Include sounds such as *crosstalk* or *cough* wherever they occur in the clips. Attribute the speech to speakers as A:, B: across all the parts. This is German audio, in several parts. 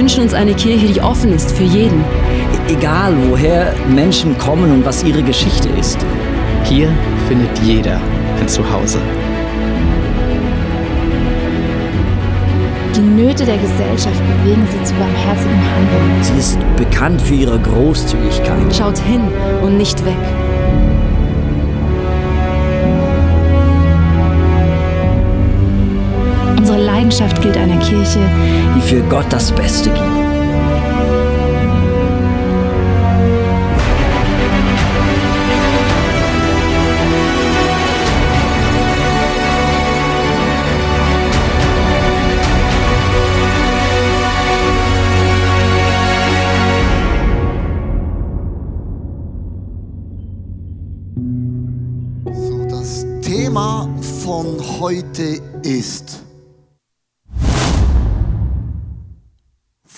A: Wir wünschen uns eine Kirche, die offen ist für jeden.
B: Egal, woher Menschen kommen und was ihre Geschichte ist.
C: Hier findet jeder ein Zuhause.
D: Die Nöte der Gesellschaft bewegen sie zu barmherzigem Handeln.
B: Sie ist bekannt für ihre Großzügigkeit.
A: Schaut hin und nicht weg.
D: Unsere Leidenschaft gilt einer Kirche,
B: die für Gott das Beste gibt.
E: So, das Thema von heute ist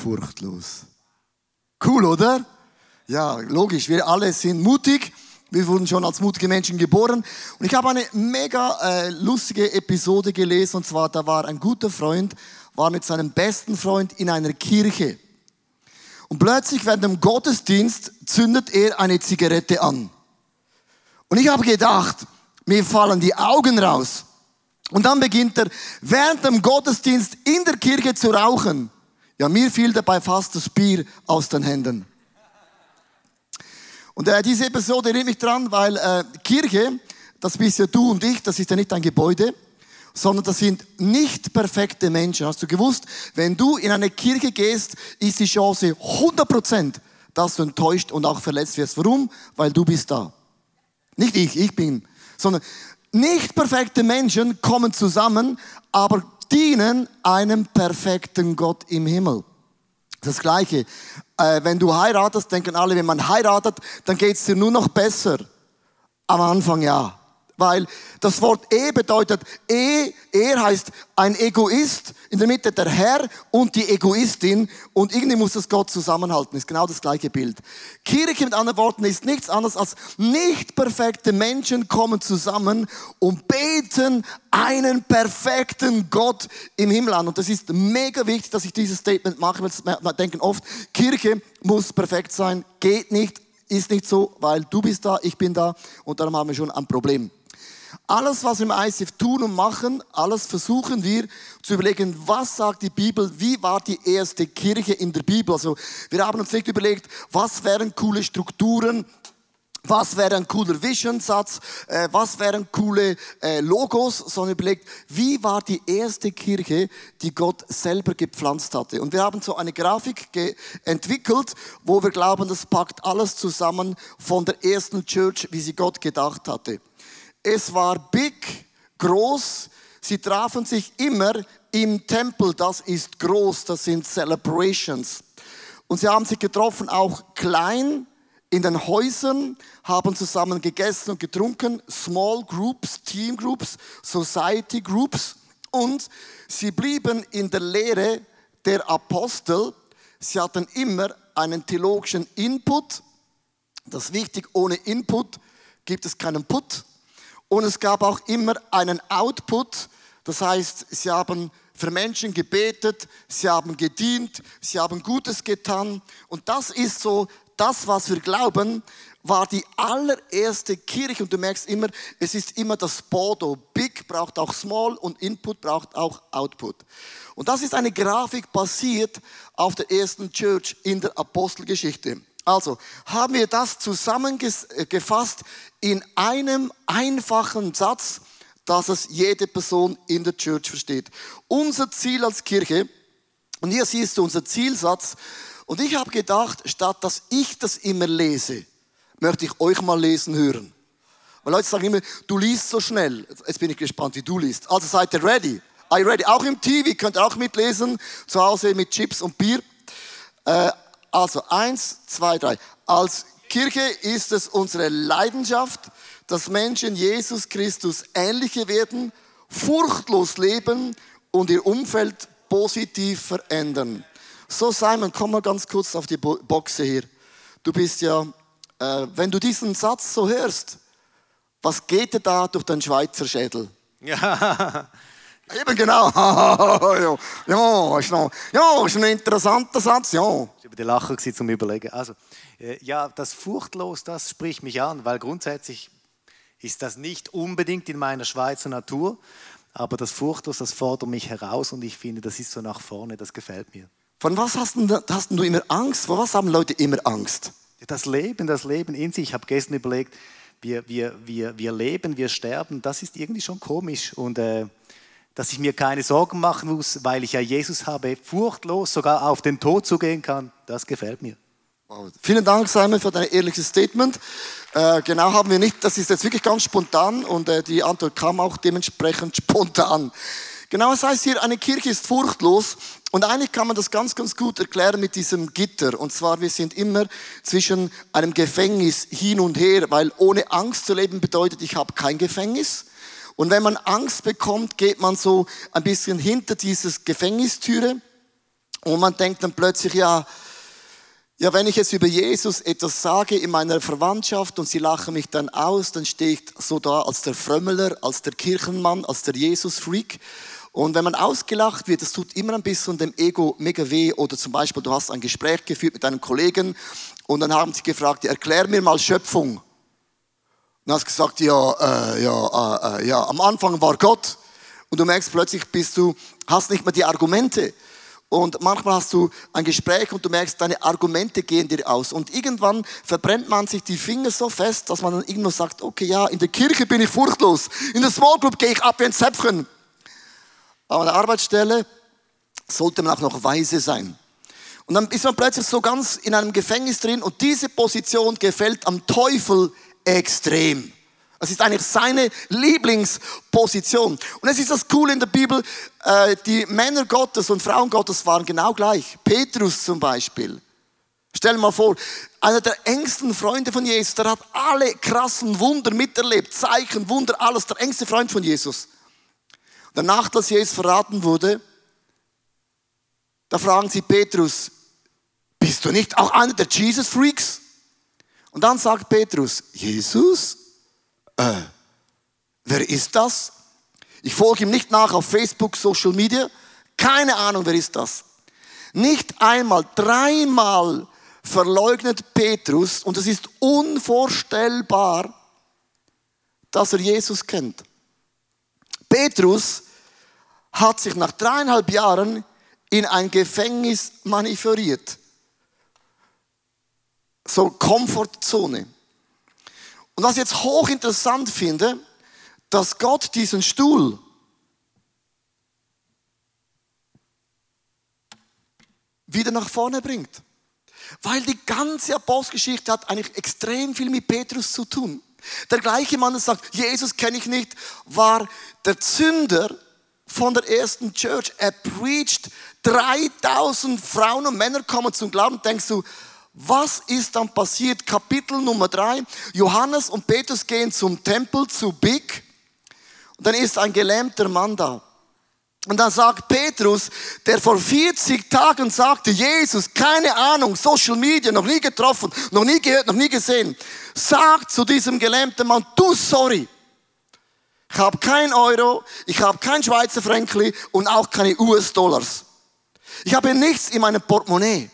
E: furchtlos. Cool, oder? Ja, logisch. Wir alle sind mutig. Wir wurden schon als mutige Menschen geboren. Und ich habe eine mega äh, lustige Episode gelesen. Und zwar, da war ein guter Freund, war mit seinem besten Freund in einer Kirche. Und plötzlich während dem Gottesdienst zündet er eine Zigarette an. Und ich habe gedacht, mir fallen die Augen raus. Und dann beginnt er während dem Gottesdienst in der Kirche zu rauchen. Ja, mir fiel dabei fast das Bier aus den Händen. Und äh, diese Episode erinnert mich dran, weil äh, Kirche, das bist ja du und ich, das ist ja nicht ein Gebäude, sondern das sind nicht perfekte Menschen. Hast du gewusst, wenn du in eine Kirche gehst, ist die Chance 100%, dass du enttäuscht und auch verletzt wirst. Warum? Weil du bist da. Nicht ich, ich bin, sondern nicht perfekte Menschen kommen zusammen, aber dienen einem perfekten Gott im Himmel. Das Gleiche. Äh, wenn du heiratest, denken alle, wenn man heiratet, dann geht's dir nur noch besser. Am Anfang ja. Weil das Wort E bedeutet, E, er heißt ein Egoist, in der Mitte der Herr und die Egoistin und irgendwie muss das Gott zusammenhalten, ist genau das gleiche Bild. Kirche mit anderen Worten ist nichts anderes als nicht perfekte Menschen kommen zusammen und beten einen perfekten Gott im Himmel an. Und das ist mega wichtig, dass ich dieses Statement mache, weil wir denken oft, Kirche muss perfekt sein, geht nicht, ist nicht so, weil du bist da, ich bin da und darum haben wir schon ein Problem. Alles, was wir im ICF tun und machen, alles versuchen wir zu überlegen, was sagt die Bibel, wie war die erste Kirche in der Bibel. Also wir haben uns nicht überlegt, was wären coole Strukturen, was wäre ein cooler Visionsatz, äh, was wären coole äh, Logos, sondern überlegt, wie war die erste Kirche, die Gott selber gepflanzt hatte. Und wir haben so eine Grafik entwickelt, wo wir glauben, das packt alles zusammen von der ersten Church, wie sie Gott gedacht hatte. Es war big, groß. Sie trafen sich immer im Tempel. Das ist groß. Das sind Celebrations. Und sie haben sich getroffen auch klein in den Häusern, haben zusammen gegessen und getrunken. Small Groups, Team Groups, Society Groups. Und sie blieben in der Lehre der Apostel. Sie hatten immer einen theologischen Input. Das ist wichtig, ohne Input gibt es keinen Put. Und es gab auch immer einen Output. Das heißt, sie haben für Menschen gebetet, sie haben gedient, sie haben Gutes getan. Und das ist so das, was wir glauben, war die allererste Kirche. Und du merkst immer, es ist immer das Bodo. Big braucht auch Small und Input braucht auch Output. Und das ist eine Grafik basiert auf der ersten Church in der Apostelgeschichte. Also haben wir das zusammengefasst in einem einfachen Satz, dass es jede Person in der Church versteht. Unser Ziel als Kirche, und hier siehst du unser Zielsatz, und ich habe gedacht, statt dass ich das immer lese, möchte ich euch mal lesen hören. Weil Leute sagen immer, du liest so schnell. Jetzt bin ich gespannt, wie du liest. Also seid ihr ready? Are you ready? Auch im TV könnt ihr auch mitlesen, zu Hause mit Chips und Bier. Äh, also eins, zwei, drei. Als Kirche ist es unsere Leidenschaft, dass Menschen Jesus Christus ähnlicher werden, furchtlos leben und ihr Umfeld positiv verändern. So Simon, komm mal ganz kurz auf die Boxe hier. Du bist ja, äh, wenn du diesen Satz so hörst, was geht dir da durch deinen Schweizer Schädel?
F: Ja,
E: Eben genau. *laughs* ja, ja, ist noch, ja, ist ein interessanter Satz, ja.
F: War die Lacher gewesen, zum Überlegen. Also, äh, ja, das furchtlos, das spricht mich an, weil grundsätzlich ist das nicht unbedingt in meiner Schweizer Natur, aber das furchtlos, das fordert mich heraus und ich finde, das ist so nach vorne, das gefällt mir.
E: Von was hast, denn, hast du immer Angst? Vor was haben Leute immer Angst?
F: Das Leben, das Leben in sich. Ich habe gestern überlegt, wir, wir, wir, wir leben, wir sterben, das ist irgendwie schon komisch und äh, dass ich mir keine Sorgen machen muss, weil ich ja Jesus habe, furchtlos sogar auf den Tod zugehen kann, das gefällt mir.
E: Wow. Vielen Dank, Simon, für dein ehrliches Statement. Äh, genau haben wir nicht, das ist jetzt wirklich ganz spontan und äh, die Antwort kam auch dementsprechend *laughs* spontan. Genau, das heißt hier, eine Kirche ist furchtlos und eigentlich kann man das ganz, ganz gut erklären mit diesem Gitter. Und zwar, wir sind immer zwischen einem Gefängnis hin und her, weil ohne Angst zu leben bedeutet, ich habe kein Gefängnis. Und wenn man Angst bekommt, geht man so ein bisschen hinter dieses Gefängnistüre und man denkt dann plötzlich, ja, ja, wenn ich jetzt über Jesus etwas sage in meiner Verwandtschaft und sie lachen mich dann aus, dann stehe ich so da als der Frömmler, als der Kirchenmann, als der Jesus-Freak. Und wenn man ausgelacht wird, das tut immer ein bisschen dem Ego mega weh. Oder zum Beispiel, du hast ein Gespräch geführt mit einem Kollegen und dann haben sie gefragt, erklär mir mal Schöpfung. Und hast gesagt, ja, äh, ja, äh, äh, ja, am Anfang war Gott. Und du merkst plötzlich, bist du, hast nicht mehr die Argumente. Und manchmal hast du ein Gespräch und du merkst, deine Argumente gehen dir aus. Und irgendwann verbrennt man sich die Finger so fest, dass man dann irgendwo sagt, okay, ja, in der Kirche bin ich furchtlos. In der Small Group gehe ich ab wie ein Zäpfchen. Aber an der Arbeitsstelle sollte man auch noch weise sein. Und dann ist man plötzlich so ganz in einem Gefängnis drin und diese Position gefällt am Teufel extrem. Das ist eigentlich seine Lieblingsposition. Und es ist das Coole in der Bibel, äh, die Männer Gottes und Frauen Gottes waren genau gleich. Petrus zum Beispiel. Stell dir mal vor, einer der engsten Freunde von Jesus, der hat alle krassen Wunder miterlebt, Zeichen, Wunder, alles, der engste Freund von Jesus. Danach, als Jesus verraten wurde, da fragen sie Petrus, bist du nicht auch einer der Jesus-Freaks? Und dann sagt Petrus, Jesus? Äh, wer ist das? Ich folge ihm nicht nach auf Facebook, Social Media. Keine Ahnung, wer ist das? Nicht einmal, dreimal verleugnet Petrus, und es ist unvorstellbar, dass er Jesus kennt. Petrus hat sich nach dreieinhalb Jahren in ein Gefängnis manövriert so Komfortzone. Und was ich jetzt hochinteressant finde, dass Gott diesen Stuhl wieder nach vorne bringt. Weil die ganze Apostelgeschichte hat eigentlich extrem viel mit Petrus zu tun. Der gleiche Mann, der sagt, Jesus kenne ich nicht, war der Zünder von der ersten Church. Er preached, 3000 Frauen und Männer kommen zum Glauben. Denkst du, was ist dann passiert? Kapitel Nummer drei. Johannes und Petrus gehen zum Tempel zu Big. Und dann ist ein gelähmter Mann da. Und dann sagt Petrus, der vor 40 Tagen sagte, Jesus, keine Ahnung, Social Media, noch nie getroffen, noch nie gehört, noch nie gesehen, sagt zu diesem gelähmten Mann, du sorry, ich habe kein Euro, ich habe kein Schweizer Frankli und auch keine US-Dollars. Ich habe nichts in meinem Portemonnaie.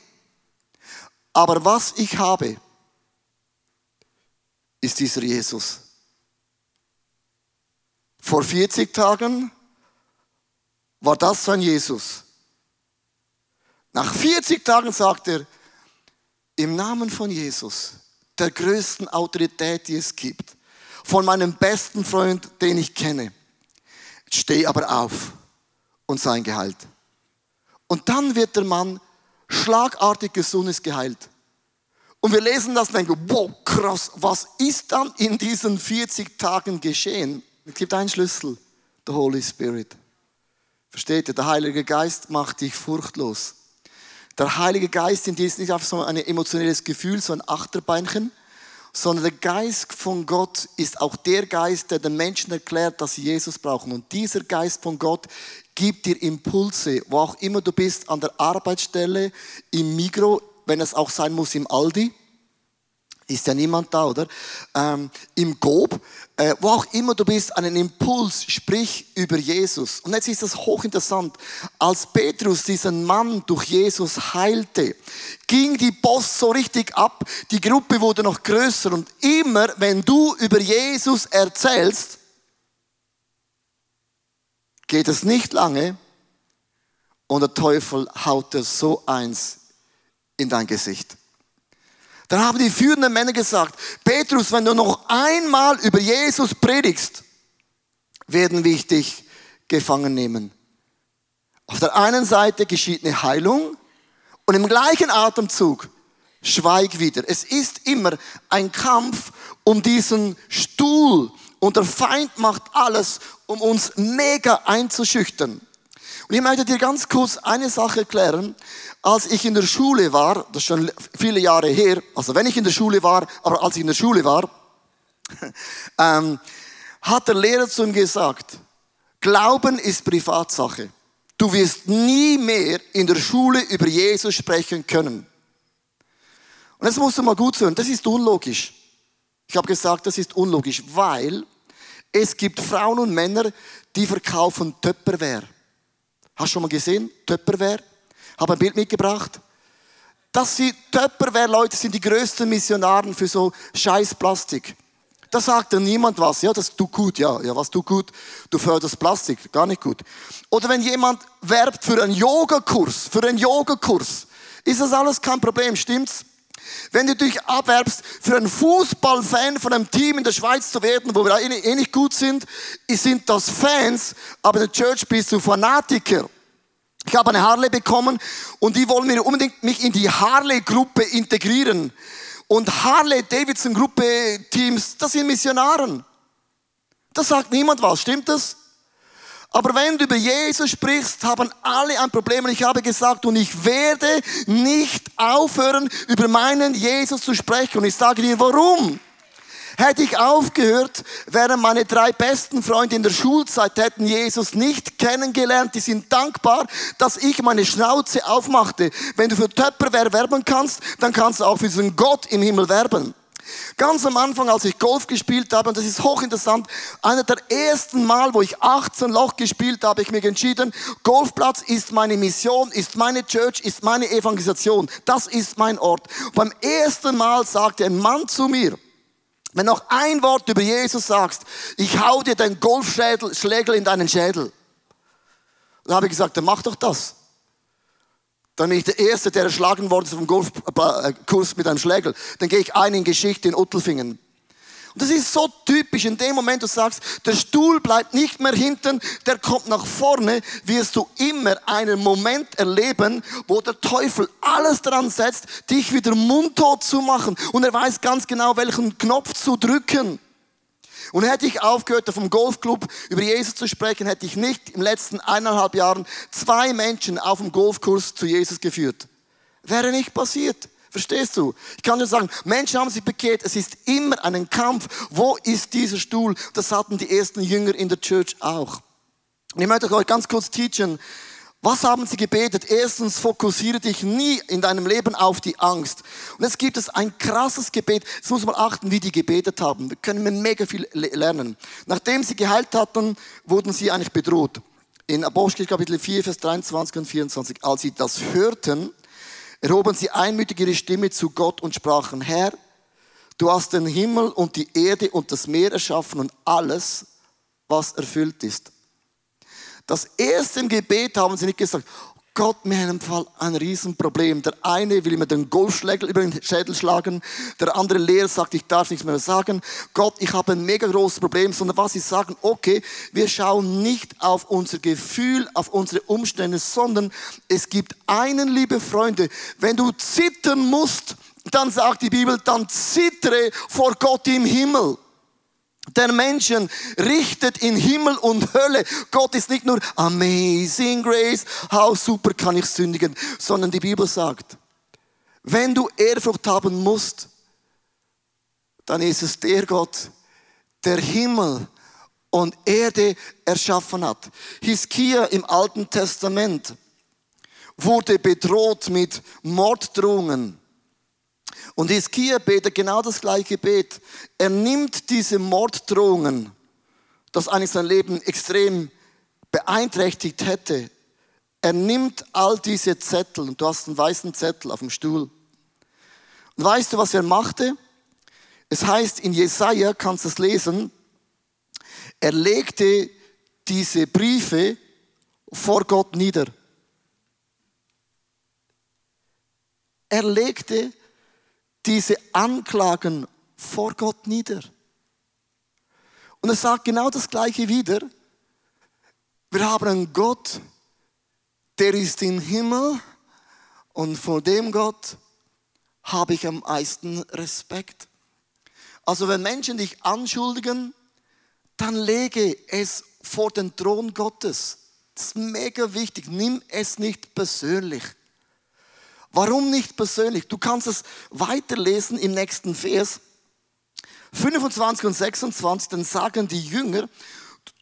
E: Aber was ich habe, ist dieser Jesus. Vor 40 Tagen war das sein Jesus. Nach 40 Tagen sagt er, im Namen von Jesus, der größten Autorität, die es gibt, von meinem besten Freund, den ich kenne, steh aber auf und sein Gehalt. Und dann wird der Mann schlagartiges Sohn ist geheilt. Und wir lesen das und denken, wow, krass, was ist dann in diesen 40 Tagen geschehen? Es gibt einen Schlüssel, der Holy Spirit. Versteht ihr? Der Heilige Geist macht dich furchtlos. Der Heilige Geist in dir ist nicht einfach so ein emotionales Gefühl, so ein Achterbeinchen, sondern der Geist von Gott ist auch der Geist, der den Menschen erklärt, dass sie Jesus brauchen. Und dieser Geist von Gott gibt dir Impulse, wo auch immer du bist, an der Arbeitsstelle, im Migro, wenn es auch sein muss, im Aldi, ist ja niemand da, oder? Ähm, Im Gob, äh, wo auch immer du bist, einen Impuls, sprich über Jesus. Und jetzt ist das hochinteressant. Als Petrus diesen Mann durch Jesus heilte, ging die Post so richtig ab, die Gruppe wurde noch größer und immer, wenn du über Jesus erzählst, geht es nicht lange und der Teufel haut dir so eins in dein Gesicht. Dann haben die führenden Männer gesagt, Petrus, wenn du noch einmal über Jesus predigst, werden wir dich gefangen nehmen. Auf der einen Seite geschieht eine Heilung und im gleichen Atemzug schweig wieder. Es ist immer ein Kampf um diesen Stuhl und der Feind macht alles, um uns mega einzuschüchtern. Und ich möchte dir ganz kurz eine Sache erklären. Als ich in der Schule war, das ist schon viele Jahre her, also wenn ich in der Schule war, aber als ich in der Schule war, *laughs* ähm, hat der Lehrer zu ihm gesagt, Glauben ist Privatsache. Du wirst nie mehr in der Schule über Jesus sprechen können. Und das musst du mal gut hören, das ist unlogisch. Ich habe gesagt, das ist unlogisch, weil es gibt Frauen und Männer, die verkaufen Töpperware. Hast du schon mal gesehen? Töpperware? Habe ein Bild mitgebracht. Das sind Töpperware-Leute sind die größten Missionaren für so scheiß Plastik. Da sagt dann niemand was. Ja, das tut gut. Ja, ja, was tut gut? Du förderst Plastik. Gar nicht gut. Oder wenn jemand werbt für einen Yogakurs, für einen Yogakurs, ist das alles kein Problem, stimmt's? Wenn du dich abwerbst, für einen Fußballfan von einem Team in der Schweiz zu werden, wo wir eh nicht gut sind, sind das Fans, aber in der Church bist du Fanatiker. Ich habe eine Harley bekommen und die wollen mir unbedingt mich in die Harley-Gruppe integrieren. Und Harley-Davidson-Gruppe Teams, das sind Missionaren. Das sagt niemand was, stimmt das? Aber wenn du über Jesus sprichst, haben alle ein Problem. Und ich habe gesagt, und ich werde nicht aufhören, über meinen Jesus zu sprechen. Und ich sage dir, warum? Hätte ich aufgehört, wären meine drei besten Freunde in der Schulzeit hätten Jesus nicht kennengelernt. Die sind dankbar, dass ich meine Schnauze aufmachte. Wenn du für Töpperwehr werben kannst, dann kannst du auch für diesen Gott im Himmel werben. Ganz am Anfang, als ich Golf gespielt habe, und das ist hochinteressant, einer der ersten Mal, wo ich 18 Loch gespielt habe, ich mich entschieden, Golfplatz ist meine Mission, ist meine Church, ist meine Evangelisation. Das ist mein Ort. Und beim ersten Mal sagte ein Mann zu mir, wenn noch ein Wort über Jesus sagst, ich hau dir den Golfschlägel in deinen Schädel. Dann habe ich gesagt, dann mach doch das. Dann bin ich der Erste, der erschlagen worden ist vom Golfkurs mit einem Schlägel. Dann gehe ich ein in Geschichte in Uttelfingen. Und das ist so typisch. In dem Moment, du sagst, der Stuhl bleibt nicht mehr hinten, der kommt nach vorne, wirst du immer einen Moment erleben, wo der Teufel alles daran setzt, dich wieder mundtot zu machen. Und er weiß ganz genau, welchen Knopf zu drücken. Und hätte ich aufgehört, vom Golfclub über Jesus zu sprechen, hätte ich nicht im letzten eineinhalb Jahren zwei Menschen auf dem Golfkurs zu Jesus geführt. Wäre nicht passiert. Verstehst du? Ich kann dir sagen, Menschen haben sich bekehrt. Es ist immer ein Kampf. Wo ist dieser Stuhl? Das hatten die ersten Jünger in der Church auch. Und ich möchte euch ganz kurz teachen, was haben sie gebetet? Erstens, fokussiere dich nie in deinem Leben auf die Angst. Und jetzt gibt es ein krasses Gebet. Jetzt muss man achten, wie die gebetet haben. Da können wir mega viel lernen. Nachdem sie geheilt hatten, wurden sie eigentlich bedroht. In Apostel Kapitel 4, Vers 23 und 24. Als sie das hörten, erhoben sie einmütig ihre Stimme zu Gott und sprachen, Herr, du hast den Himmel und die Erde und das Meer erschaffen und alles, was erfüllt ist. Das erste im Gebet haben sie nicht gesagt, Gott, mir in einem Fall ein Riesenproblem. Der eine will mir den Golfschlägel über den Schädel schlagen, der andere Lehrer sagt, ich darf nichts mehr sagen. Gott, ich habe ein mega großes Problem, sondern was sie sagen, okay, wir schauen nicht auf unser Gefühl, auf unsere Umstände, sondern es gibt einen, liebe Freunde, wenn du zittern musst, dann sagt die Bibel, dann zittere vor Gott im Himmel der Menschen richtet in Himmel und Hölle. Gott ist nicht nur Amazing Grace, how super kann ich sündigen, sondern die Bibel sagt, wenn du Ehrfurcht haben musst, dann ist es der Gott, der Himmel und Erde erschaffen hat. Hiskia im Alten Testament wurde bedroht mit Morddrohungen. Und Hiskia betet genau das gleiche Gebet. Er nimmt diese Morddrohungen, das eigentlich sein Leben extrem beeinträchtigt hätte. Er nimmt all diese Zettel und du hast einen weißen Zettel auf dem Stuhl. Und weißt du, was er machte? Es heißt in Jesaja, kannst du es lesen, er legte diese Briefe vor Gott nieder. Er legte diese Anklagen vor Gott nieder. Und er sagt genau das Gleiche wieder. Wir haben einen Gott, der ist im Himmel und vor dem Gott habe ich am meisten Respekt. Also wenn Menschen dich anschuldigen, dann lege es vor den Thron Gottes. Das ist mega wichtig. Nimm es nicht persönlich. Warum nicht persönlich? Du kannst es weiterlesen im nächsten Vers. 25 und 26, dann sagen die Jünger,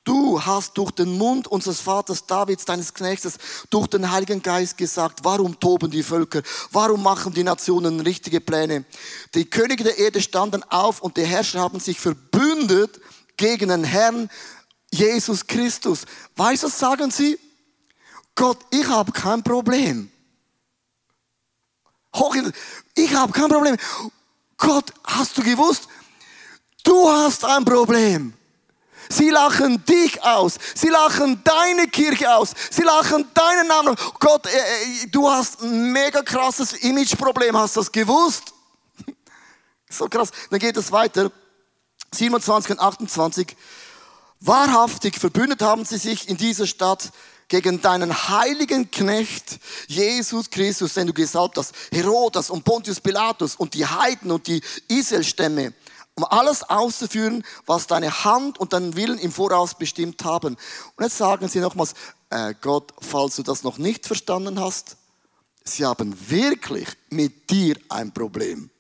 E: du hast durch den Mund unseres Vaters Davids, deines Knechtes, durch den Heiligen Geist gesagt, warum toben die Völker? Warum machen die Nationen richtige Pläne? Die Könige der Erde standen auf und die Herrscher haben sich verbündet gegen den Herrn Jesus Christus. Weißt du, was sagen sie? Gott, ich habe kein Problem. Hoch ich habe kein Problem. Gott, hast du gewusst? Du hast ein Problem. Sie lachen dich aus. Sie lachen deine Kirche aus. Sie lachen deinen Namen. Gott, äh, äh, du hast ein mega krasses Imageproblem. Hast du das gewusst? *laughs* So krass. Dann geht es weiter. 27 und 28. Wahrhaftig verbündet haben sie sich in dieser Stadt gegen deinen heiligen Knecht Jesus Christus, den du gesalbt hast, Herodas und Pontius Pilatus und die Heiden und die Israelstämme, um alles auszuführen, was deine Hand und deinen Willen im Voraus bestimmt haben. Und jetzt sagen sie nochmals, äh, Gott, falls du das noch nicht verstanden hast, sie haben wirklich mit dir ein Problem.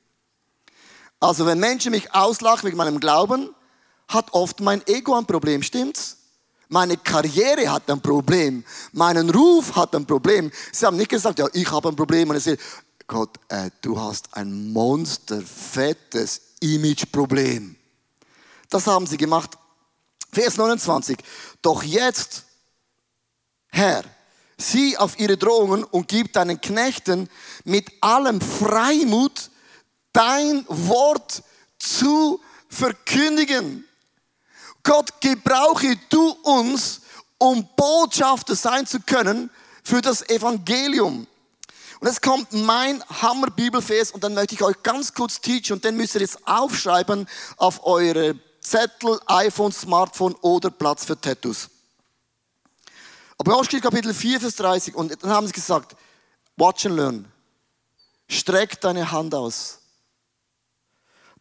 E: Also wenn Menschen mich auslachen wegen meinem Glauben, hat oft mein Ego ein Problem, stimmt's? Meine Karriere hat ein Problem. Meinen Ruf hat ein Problem. Sie haben nicht gesagt, ja, ich habe ein Problem. Und sage, Gott, äh, du hast ein monsterfettes Imageproblem. Das haben sie gemacht. Vers 29. Doch jetzt, Herr, sieh auf ihre Drohungen und gib deinen Knechten mit allem Freimut dein Wort zu verkündigen. Gott, gebrauche du uns, um Botschafter sein zu können für das Evangelium. Und jetzt kommt mein Hammer-Bibelvers und dann möchte ich euch ganz kurz teachen und den müsst ihr jetzt aufschreiben auf eure Zettel, iPhone, Smartphone oder Platz für Tattoos. Apostel Kapitel 4, Vers 30 und dann haben sie gesagt, watch and learn. Streck deine Hand aus,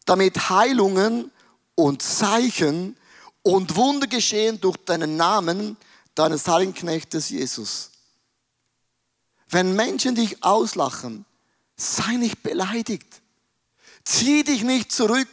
E: damit Heilungen und Zeichen und Wunder geschehen durch deinen Namen, deines heiligen Knechtes Jesus. Wenn Menschen dich auslachen, sei nicht beleidigt. Zieh dich nicht zurück.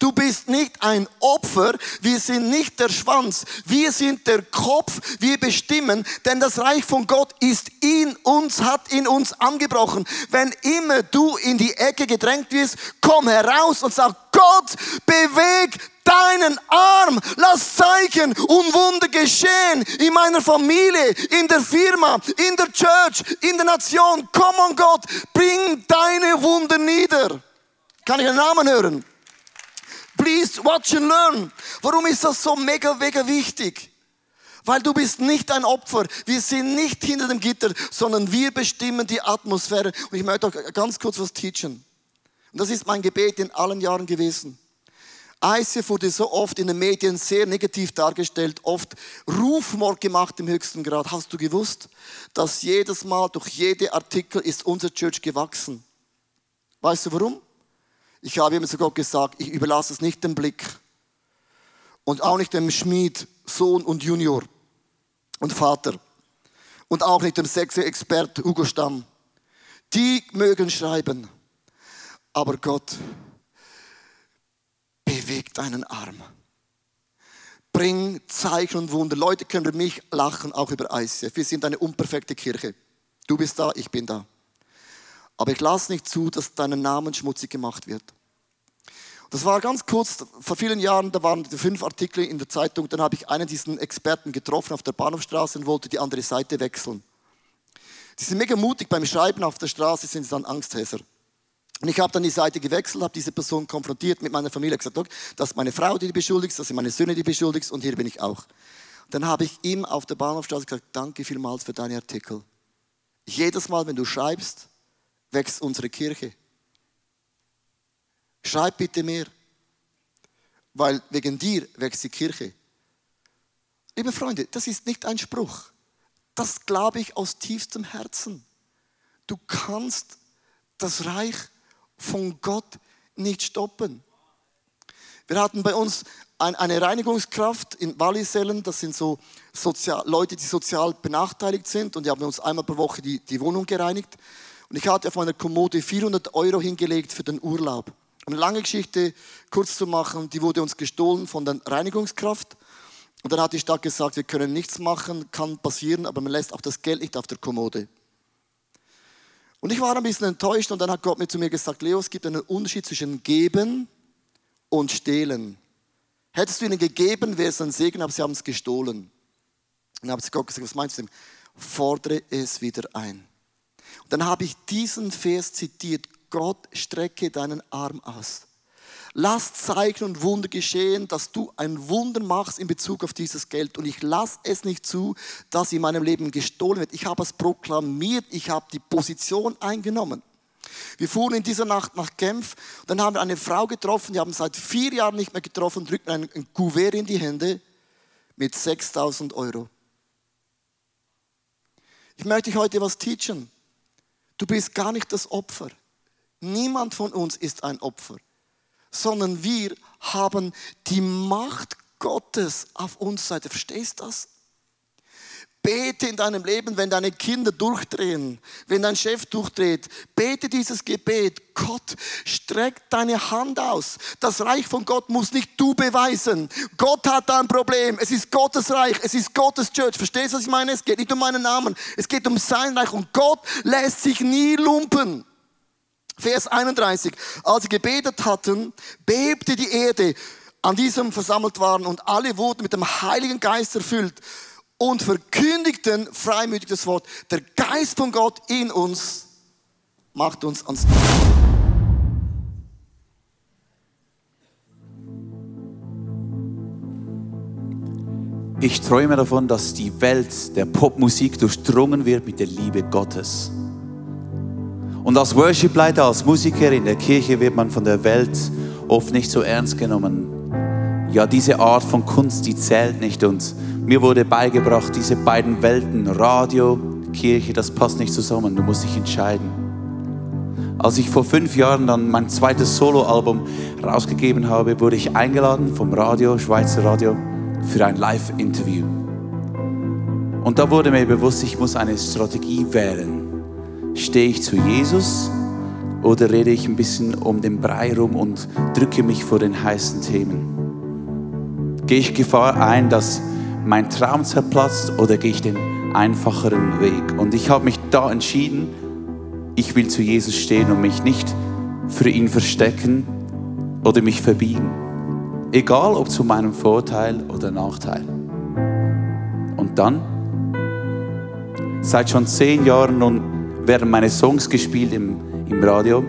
E: Du bist nicht ein Opfer. Wir sind nicht der Schwanz. Wir sind der Kopf. Wir bestimmen, denn das Reich von Gott ist in uns, hat in uns angebrochen. Wenn immer du in die Ecke gedrängt wirst, komm heraus und sag, Gott, beweg deinen Arm. Lass Zeichen und Wunder geschehen in meiner Familie, in der Firma, in der Church, in der Nation. Komm on Gott, bring deine Wunder nieder. Kann ich einen Namen hören? Please watch and learn. Warum ist das so mega, mega wichtig? Weil du bist nicht ein Opfer. Wir sind nicht hinter dem Gitter, sondern wir bestimmen die Atmosphäre. Und ich möchte euch ganz kurz was teachen. Und das ist mein Gebet in allen Jahren gewesen. ICF wurde so oft in den Medien sehr negativ dargestellt, oft Rufmord gemacht im höchsten Grad. Hast du gewusst, dass jedes Mal durch jede Artikel ist unser Church gewachsen? Weißt du warum? Ich habe immer zu Gott gesagt, ich überlasse es nicht dem Blick und auch nicht dem Schmied, Sohn und Junior und Vater und auch nicht dem Sexexpert Hugo Stamm. Die mögen schreiben, aber Gott bewegt deinen Arm. Bring Zeichen und Wunder. Leute können über mich lachen, auch über ICF. Wir sind eine unperfekte Kirche. Du bist da, ich bin da. Aber ich lasse nicht zu, dass dein Name schmutzig gemacht wird. Das war ganz kurz, vor vielen Jahren, da waren die fünf Artikel in der Zeitung, dann habe ich einen diesen Experten getroffen auf der Bahnhofstraße und wollte die andere Seite wechseln. Die sind mega mutig beim Schreiben auf der Straße, sind sie dann Angsthäser. Und ich habe dann die Seite gewechselt, habe diese Person konfrontiert mit meiner Familie, gesagt, okay, das ist meine Frau, die du beschuldigst, das sind meine Söhne, die du beschuldigst und hier bin ich auch. Dann habe ich ihm auf der Bahnhofstraße gesagt, danke vielmals für deine Artikel. Jedes Mal, wenn du schreibst, wächst unsere Kirche. Schreib bitte mehr, weil wegen dir wächst die Kirche. Liebe Freunde, das ist nicht ein Spruch. Das glaube ich aus tiefstem Herzen. Du kannst das Reich von Gott nicht stoppen. Wir hatten bei uns eine Reinigungskraft in Wallisellen, das sind so sozial, Leute, die sozial benachteiligt sind und die haben uns einmal pro Woche die, die Wohnung gereinigt. Und ich hatte auf meiner Kommode 400 Euro hingelegt für den Urlaub. Eine lange Geschichte kurz zu machen, die wurde uns gestohlen von der Reinigungskraft. Und dann hat die Stadt gesagt, wir können nichts machen, kann passieren, aber man lässt auch das Geld nicht auf der Kommode. Und ich war ein bisschen enttäuscht und dann hat Gott mir zu mir gesagt, Leo, es gibt einen Unterschied zwischen geben und stehlen. Hättest du ihnen gegeben, wäre es ein Segen, aber sie haben es gestohlen. Und dann habe ich Gott gesagt, was meinst du? Fordere es wieder ein. Und dann habe ich diesen Vers zitiert, Gott, strecke deinen Arm aus. Lass Zeichen und Wunder geschehen, dass du ein Wunder machst in Bezug auf dieses Geld. Und ich lasse es nicht zu, dass in meinem Leben gestohlen wird. Ich habe es proklamiert, ich habe die Position eingenommen. Wir fuhren in dieser Nacht nach Genf, dann haben wir eine Frau getroffen, die haben seit vier Jahren nicht mehr getroffen, drückten ein, ein Kuvert in die Hände mit 6000 Euro. Ich möchte dich heute was teachen. Du bist gar nicht das Opfer. Niemand von uns ist ein Opfer, sondern wir haben die Macht Gottes auf uns Seite. Verstehst du das? Bete in deinem Leben, wenn deine Kinder durchdrehen, wenn dein Chef durchdreht. Bete dieses Gebet. Gott, streck deine Hand aus. Das Reich von Gott muss nicht du beweisen. Gott hat ein Problem. Es ist Gottes Reich. Es ist Gottes Church. Verstehst du, was ich meine? Es geht nicht um meinen Namen. Es geht um sein Reich. Und Gott lässt sich nie lumpen. Vers 31. Als sie gebetet hatten, bebte die Erde, an diesem versammelt waren, und alle wurden mit dem Heiligen Geist erfüllt und verkündigten freimütig das Wort. Der Geist von Gott in uns macht uns ans
G: Ich träume davon, dass die Welt der Popmusik durchdrungen wird mit der Liebe Gottes. Und als Worshipleiter, als Musiker in der Kirche wird man von der Welt oft nicht so ernst genommen. Ja, diese Art von Kunst, die zählt nicht. Und mir wurde beigebracht, diese beiden Welten, Radio, Kirche, das passt nicht zusammen. Du musst dich entscheiden. Als ich vor fünf Jahren dann mein zweites Soloalbum rausgegeben habe, wurde ich eingeladen vom Radio, Schweizer Radio, für ein Live-Interview. Und da wurde mir bewusst, ich muss eine Strategie wählen. Stehe ich zu Jesus oder rede ich ein bisschen um den Brei rum und drücke mich vor den heißen Themen? Gehe ich Gefahr ein, dass mein Traum zerplatzt oder gehe ich den einfacheren Weg? Und ich habe mich da entschieden, ich will zu Jesus stehen und mich nicht für ihn verstecken oder mich verbiegen. Egal ob zu meinem Vorteil oder Nachteil. Und dann, seit schon zehn Jahren nun werden meine Songs gespielt im, im Radio.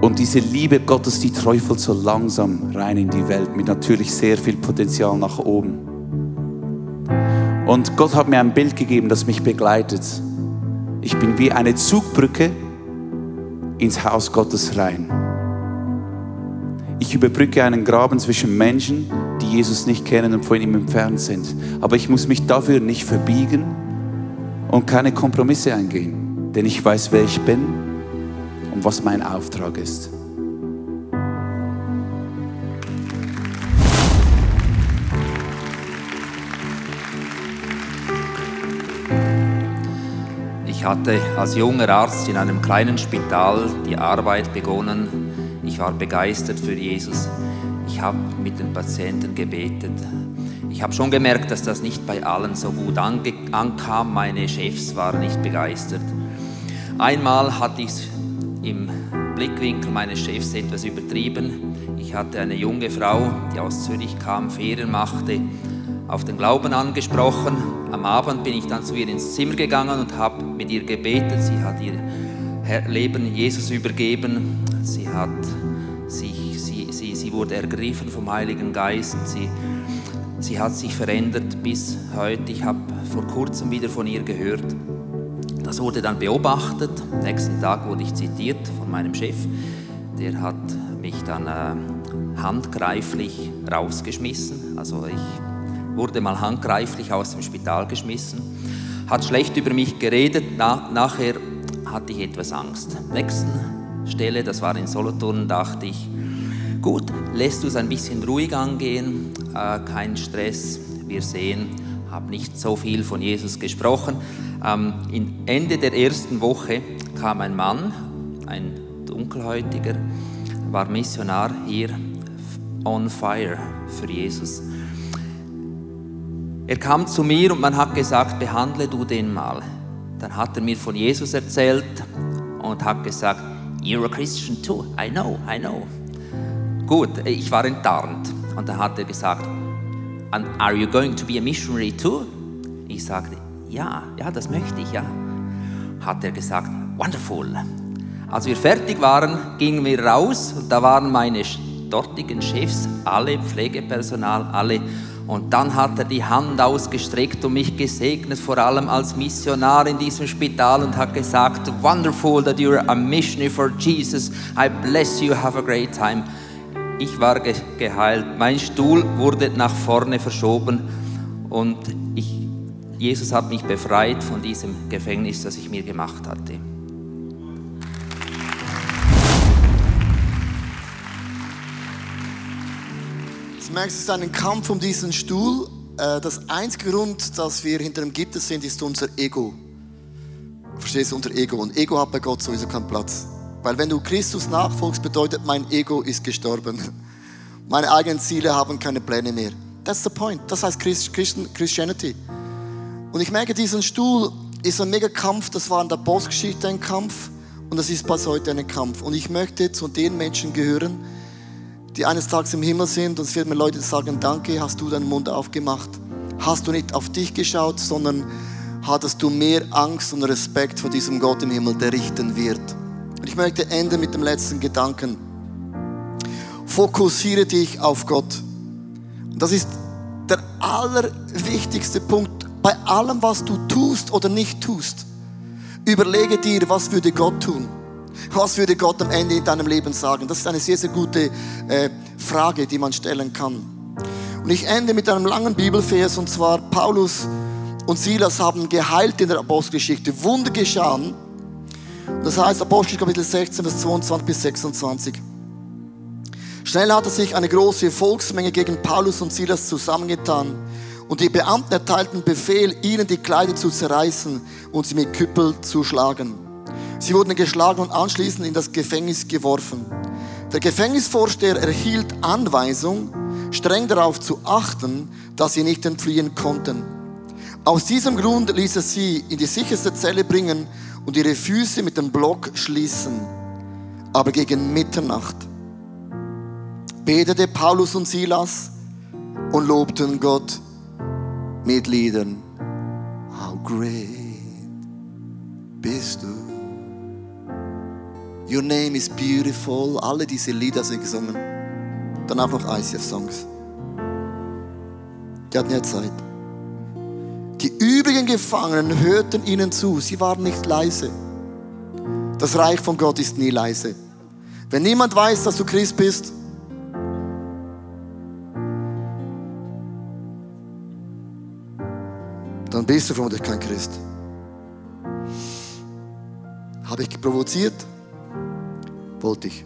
G: Und diese Liebe Gottes, die träufelt so langsam rein in die Welt mit natürlich sehr viel Potenzial nach oben. Und Gott hat mir ein Bild gegeben, das mich begleitet. Ich bin wie eine Zugbrücke ins Haus Gottes rein. Ich überbrücke einen Graben zwischen Menschen, die Jesus nicht kennen und von ihm entfernt sind. Aber ich muss mich dafür nicht verbiegen, und keine Kompromisse eingehen, denn ich weiß, wer ich bin und was mein Auftrag ist.
H: Ich hatte als junger Arzt in einem kleinen Spital die Arbeit begonnen. Ich war begeistert für Jesus. Ich habe mit den Patienten gebetet, ich habe schon gemerkt, dass das nicht bei allen so gut ankam. Meine Chefs waren nicht begeistert. Einmal hatte ich im Blickwinkel meines Chefs etwas übertrieben. Ich hatte eine junge Frau, die aus Zürich kam, Ferien machte, auf den Glauben angesprochen. Am Abend bin ich dann zu ihr ins Zimmer gegangen und habe mit ihr gebetet. Sie hat ihr Leben Jesus übergeben. Sie, hat sich, sie, sie, sie wurde ergriffen vom Heiligen Geist. Sie, sie hat sich verändert bis heute. Ich habe vor kurzem wieder von ihr gehört. Das wurde dann beobachtet. Am nächsten Tag wurde ich zitiert von meinem Chef. Der hat mich dann äh, handgreiflich rausgeschmissen. Also ich wurde mal handgreiflich aus dem Spital geschmissen. Hat schlecht über mich geredet. Na, nachher hatte ich etwas Angst. Nächsten Stelle, das war in Solothurn, dachte ich, gut, lässt du es ein bisschen ruhig angehen, äh, kein Stress, wir sehen, habe nicht so viel von Jesus gesprochen. Ähm, Ende der ersten Woche kam ein Mann, ein Dunkelhäutiger, war Missionar hier on fire für Jesus. Er kam zu mir und man hat gesagt, behandle du den mal. Dann hat er mir von Jesus erzählt und hat gesagt, You're a Christian too. I know, I know. Gut, ich war enttarnt. Und dann hat er gesagt, are you going to be a missionary too? Ich sagte, ja, ja, das möchte ich, ja. Hat er gesagt, wonderful. Als wir fertig waren, gingen wir raus und da waren meine dortigen Chefs, alle Pflegepersonal, alle und dann hat er die Hand ausgestreckt und mich gesegnet, vor allem als Missionar in diesem Spital und hat gesagt, wonderful that you're a missionary for Jesus. I bless you, have a great time. Ich war ge geheilt. Mein Stuhl wurde nach vorne verschoben und ich, Jesus hat mich befreit von diesem Gefängnis, das ich mir gemacht hatte.
E: Du merkst, es ist ein Kampf um diesen Stuhl. Äh, das einzige Grund, dass wir hinter dem Gitter sind, ist unser Ego. Verstehst du, unser Ego. Und Ego hat bei Gott sowieso keinen Platz. Weil wenn du Christus nachfolgst, bedeutet, mein Ego ist gestorben. Meine eigenen Ziele haben keine Pläne mehr. That's the point. Das heißt Christianity. Und ich merke, diesen Stuhl ist ein mega Kampf. Das war in der Postgeschichte ein Kampf. Und das ist bis heute ein Kampf. Und ich möchte zu den Menschen gehören, die eines Tages im Himmel sind und es wird mir Leute sagen, danke, hast du deinen Mund aufgemacht. Hast du nicht auf dich geschaut, sondern hattest du mehr Angst und Respekt vor diesem Gott im Himmel, der richten wird. Und ich möchte enden mit dem letzten Gedanken. Fokussiere dich auf Gott. Und das ist der allerwichtigste Punkt bei allem, was du tust oder nicht tust. Überlege dir, was würde Gott tun? Was würde Gott am Ende in deinem Leben sagen? Das ist eine sehr, sehr gute äh, Frage, die man stellen kann. Und ich ende mit einem langen Bibelvers und zwar Paulus und Silas haben geheilt in der Apostelgeschichte. Wunder geschahen. Das heißt Apostel Kapitel 16, Vers 22 bis 26. Schnell hatte sich eine große Volksmenge gegen Paulus und Silas zusammengetan und die Beamten erteilten Befehl, ihnen die Kleider zu zerreißen und sie mit Küppel zu schlagen. Sie wurden geschlagen und anschließend in das Gefängnis geworfen. Der Gefängnisvorsteher erhielt Anweisung, streng darauf zu achten, dass sie nicht entfliehen konnten. Aus diesem Grund ließ er sie in die sicherste Zelle bringen und ihre Füße mit dem Block schließen. Aber gegen Mitternacht betete Paulus und Silas und lobten Gott mit Liedern. How great bist du. Your name is beautiful. Alle diese Lieder sind gesungen. Dann auch noch ICF-Songs. Die hatten ja Zeit. Die übrigen Gefangenen hörten ihnen zu. Sie waren nicht leise. Das Reich von Gott ist nie leise. Wenn niemand weiß, dass du Christ bist, dann bist du vermutlich kein Christ. Habe ich provoziert? wollte ich.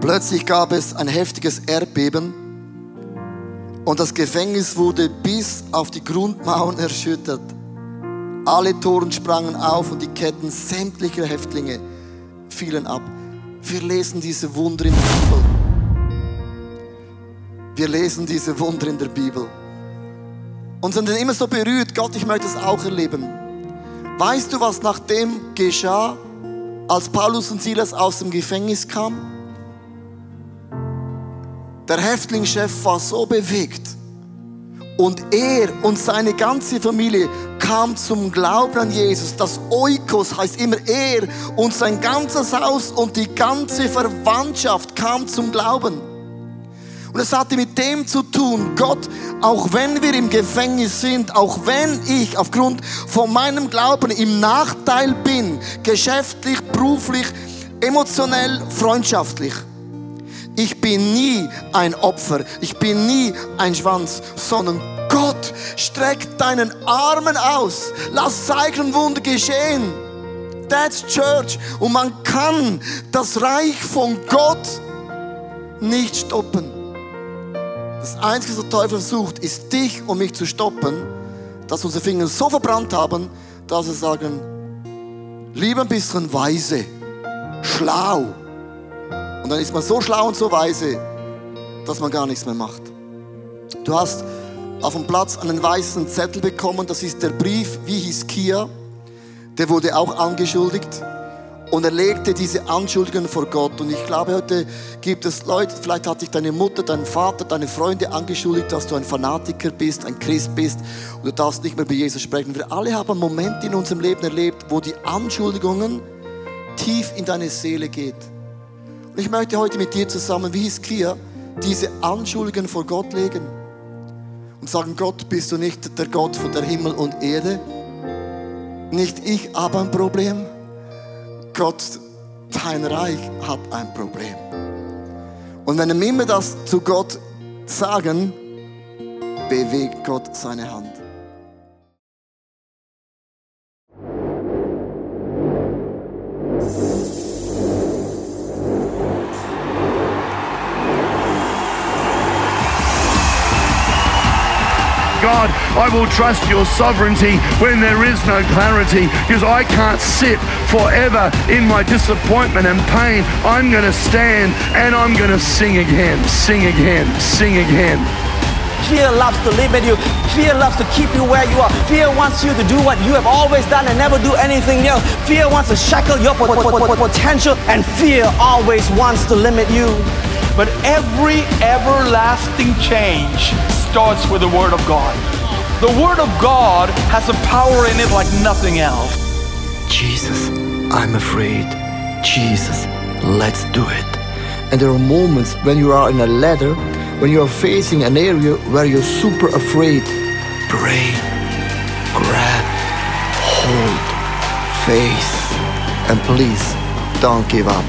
E: Plötzlich gab es ein heftiges Erdbeben und das Gefängnis wurde bis auf die Grundmauern *laughs* erschüttert. Alle Toren sprangen auf und die Ketten sämtlicher Häftlinge fielen ab. Wir lesen diese Wunder in der Bibel. Wir lesen diese Wunder in der Bibel. Und sind immer so berührt, Gott, ich möchte es auch erleben. Weißt du, was nach dem geschah, als Paulus und Silas aus dem Gefängnis kamen? Der Häftlingschef war so bewegt. Und er und seine ganze Familie kam zum Glauben an Jesus. Das Oikos heißt immer er und sein ganzes Haus und die ganze Verwandtschaft kam zum Glauben. Und es hatte mit dem zu tun, Gott, auch wenn wir im Gefängnis sind, auch wenn ich aufgrund von meinem Glauben im Nachteil bin, geschäftlich, beruflich, emotionell, freundschaftlich, ich bin nie ein Opfer, ich bin nie ein Schwanz, sondern Gott streckt deinen Armen aus. Lass Zeichen und Wunder geschehen. That's Church. Und man kann das Reich von Gott nicht stoppen. Das Einzige, was der Teufel versucht, ist dich und mich zu stoppen, dass unsere Finger so verbrannt haben, dass wir sagen, lieber ein bisschen weise, schlau. Und dann ist man so schlau und so weise, dass man gar nichts mehr macht. Du hast auf dem Platz einen weißen Zettel bekommen, das ist der Brief, wie hieß Kia, der wurde auch angeschuldigt. Und er legte diese Anschuldigungen vor Gott. Und ich glaube, heute gibt es Leute, vielleicht hat dich deine Mutter, dein Vater, deine Freunde angeschuldigt, dass du ein Fanatiker bist, ein Christ bist und du darfst nicht mehr bei Jesus sprechen. Wir alle haben Momente in unserem Leben erlebt, wo die Anschuldigungen tief in deine Seele geht. Ich möchte heute mit dir zusammen, wie Hiskia, diese Anschuldigungen vor Gott legen und sagen, Gott, bist du nicht der Gott von der Himmel und Erde? Nicht ich habe ein Problem. Gott, dein Reich hat ein Problem. Und wenn wir immer das zu Gott sagen, bewegt Gott seine Hand.
I: God, I will trust your sovereignty when there is no clarity because I can't sit forever in my disappointment and pain. I'm going to stand and I'm going to sing again, sing again, sing again.
J: Fear loves to live limit you. Fear loves to keep you where you are. Fear wants you to do what you have always done and never do anything else. Fear wants to shackle your po- po- po- po- potential, and fear always wants to limit you.
K: But every everlasting change starts with the Word of God. The Word of God has a power in it like nothing else.
L: Jesus, I'm afraid. Jesus, let's do it. And there are moments when you are in a ladder, when you are facing an area where you're super afraid. Pray, grab, hold, face, and please don't give up.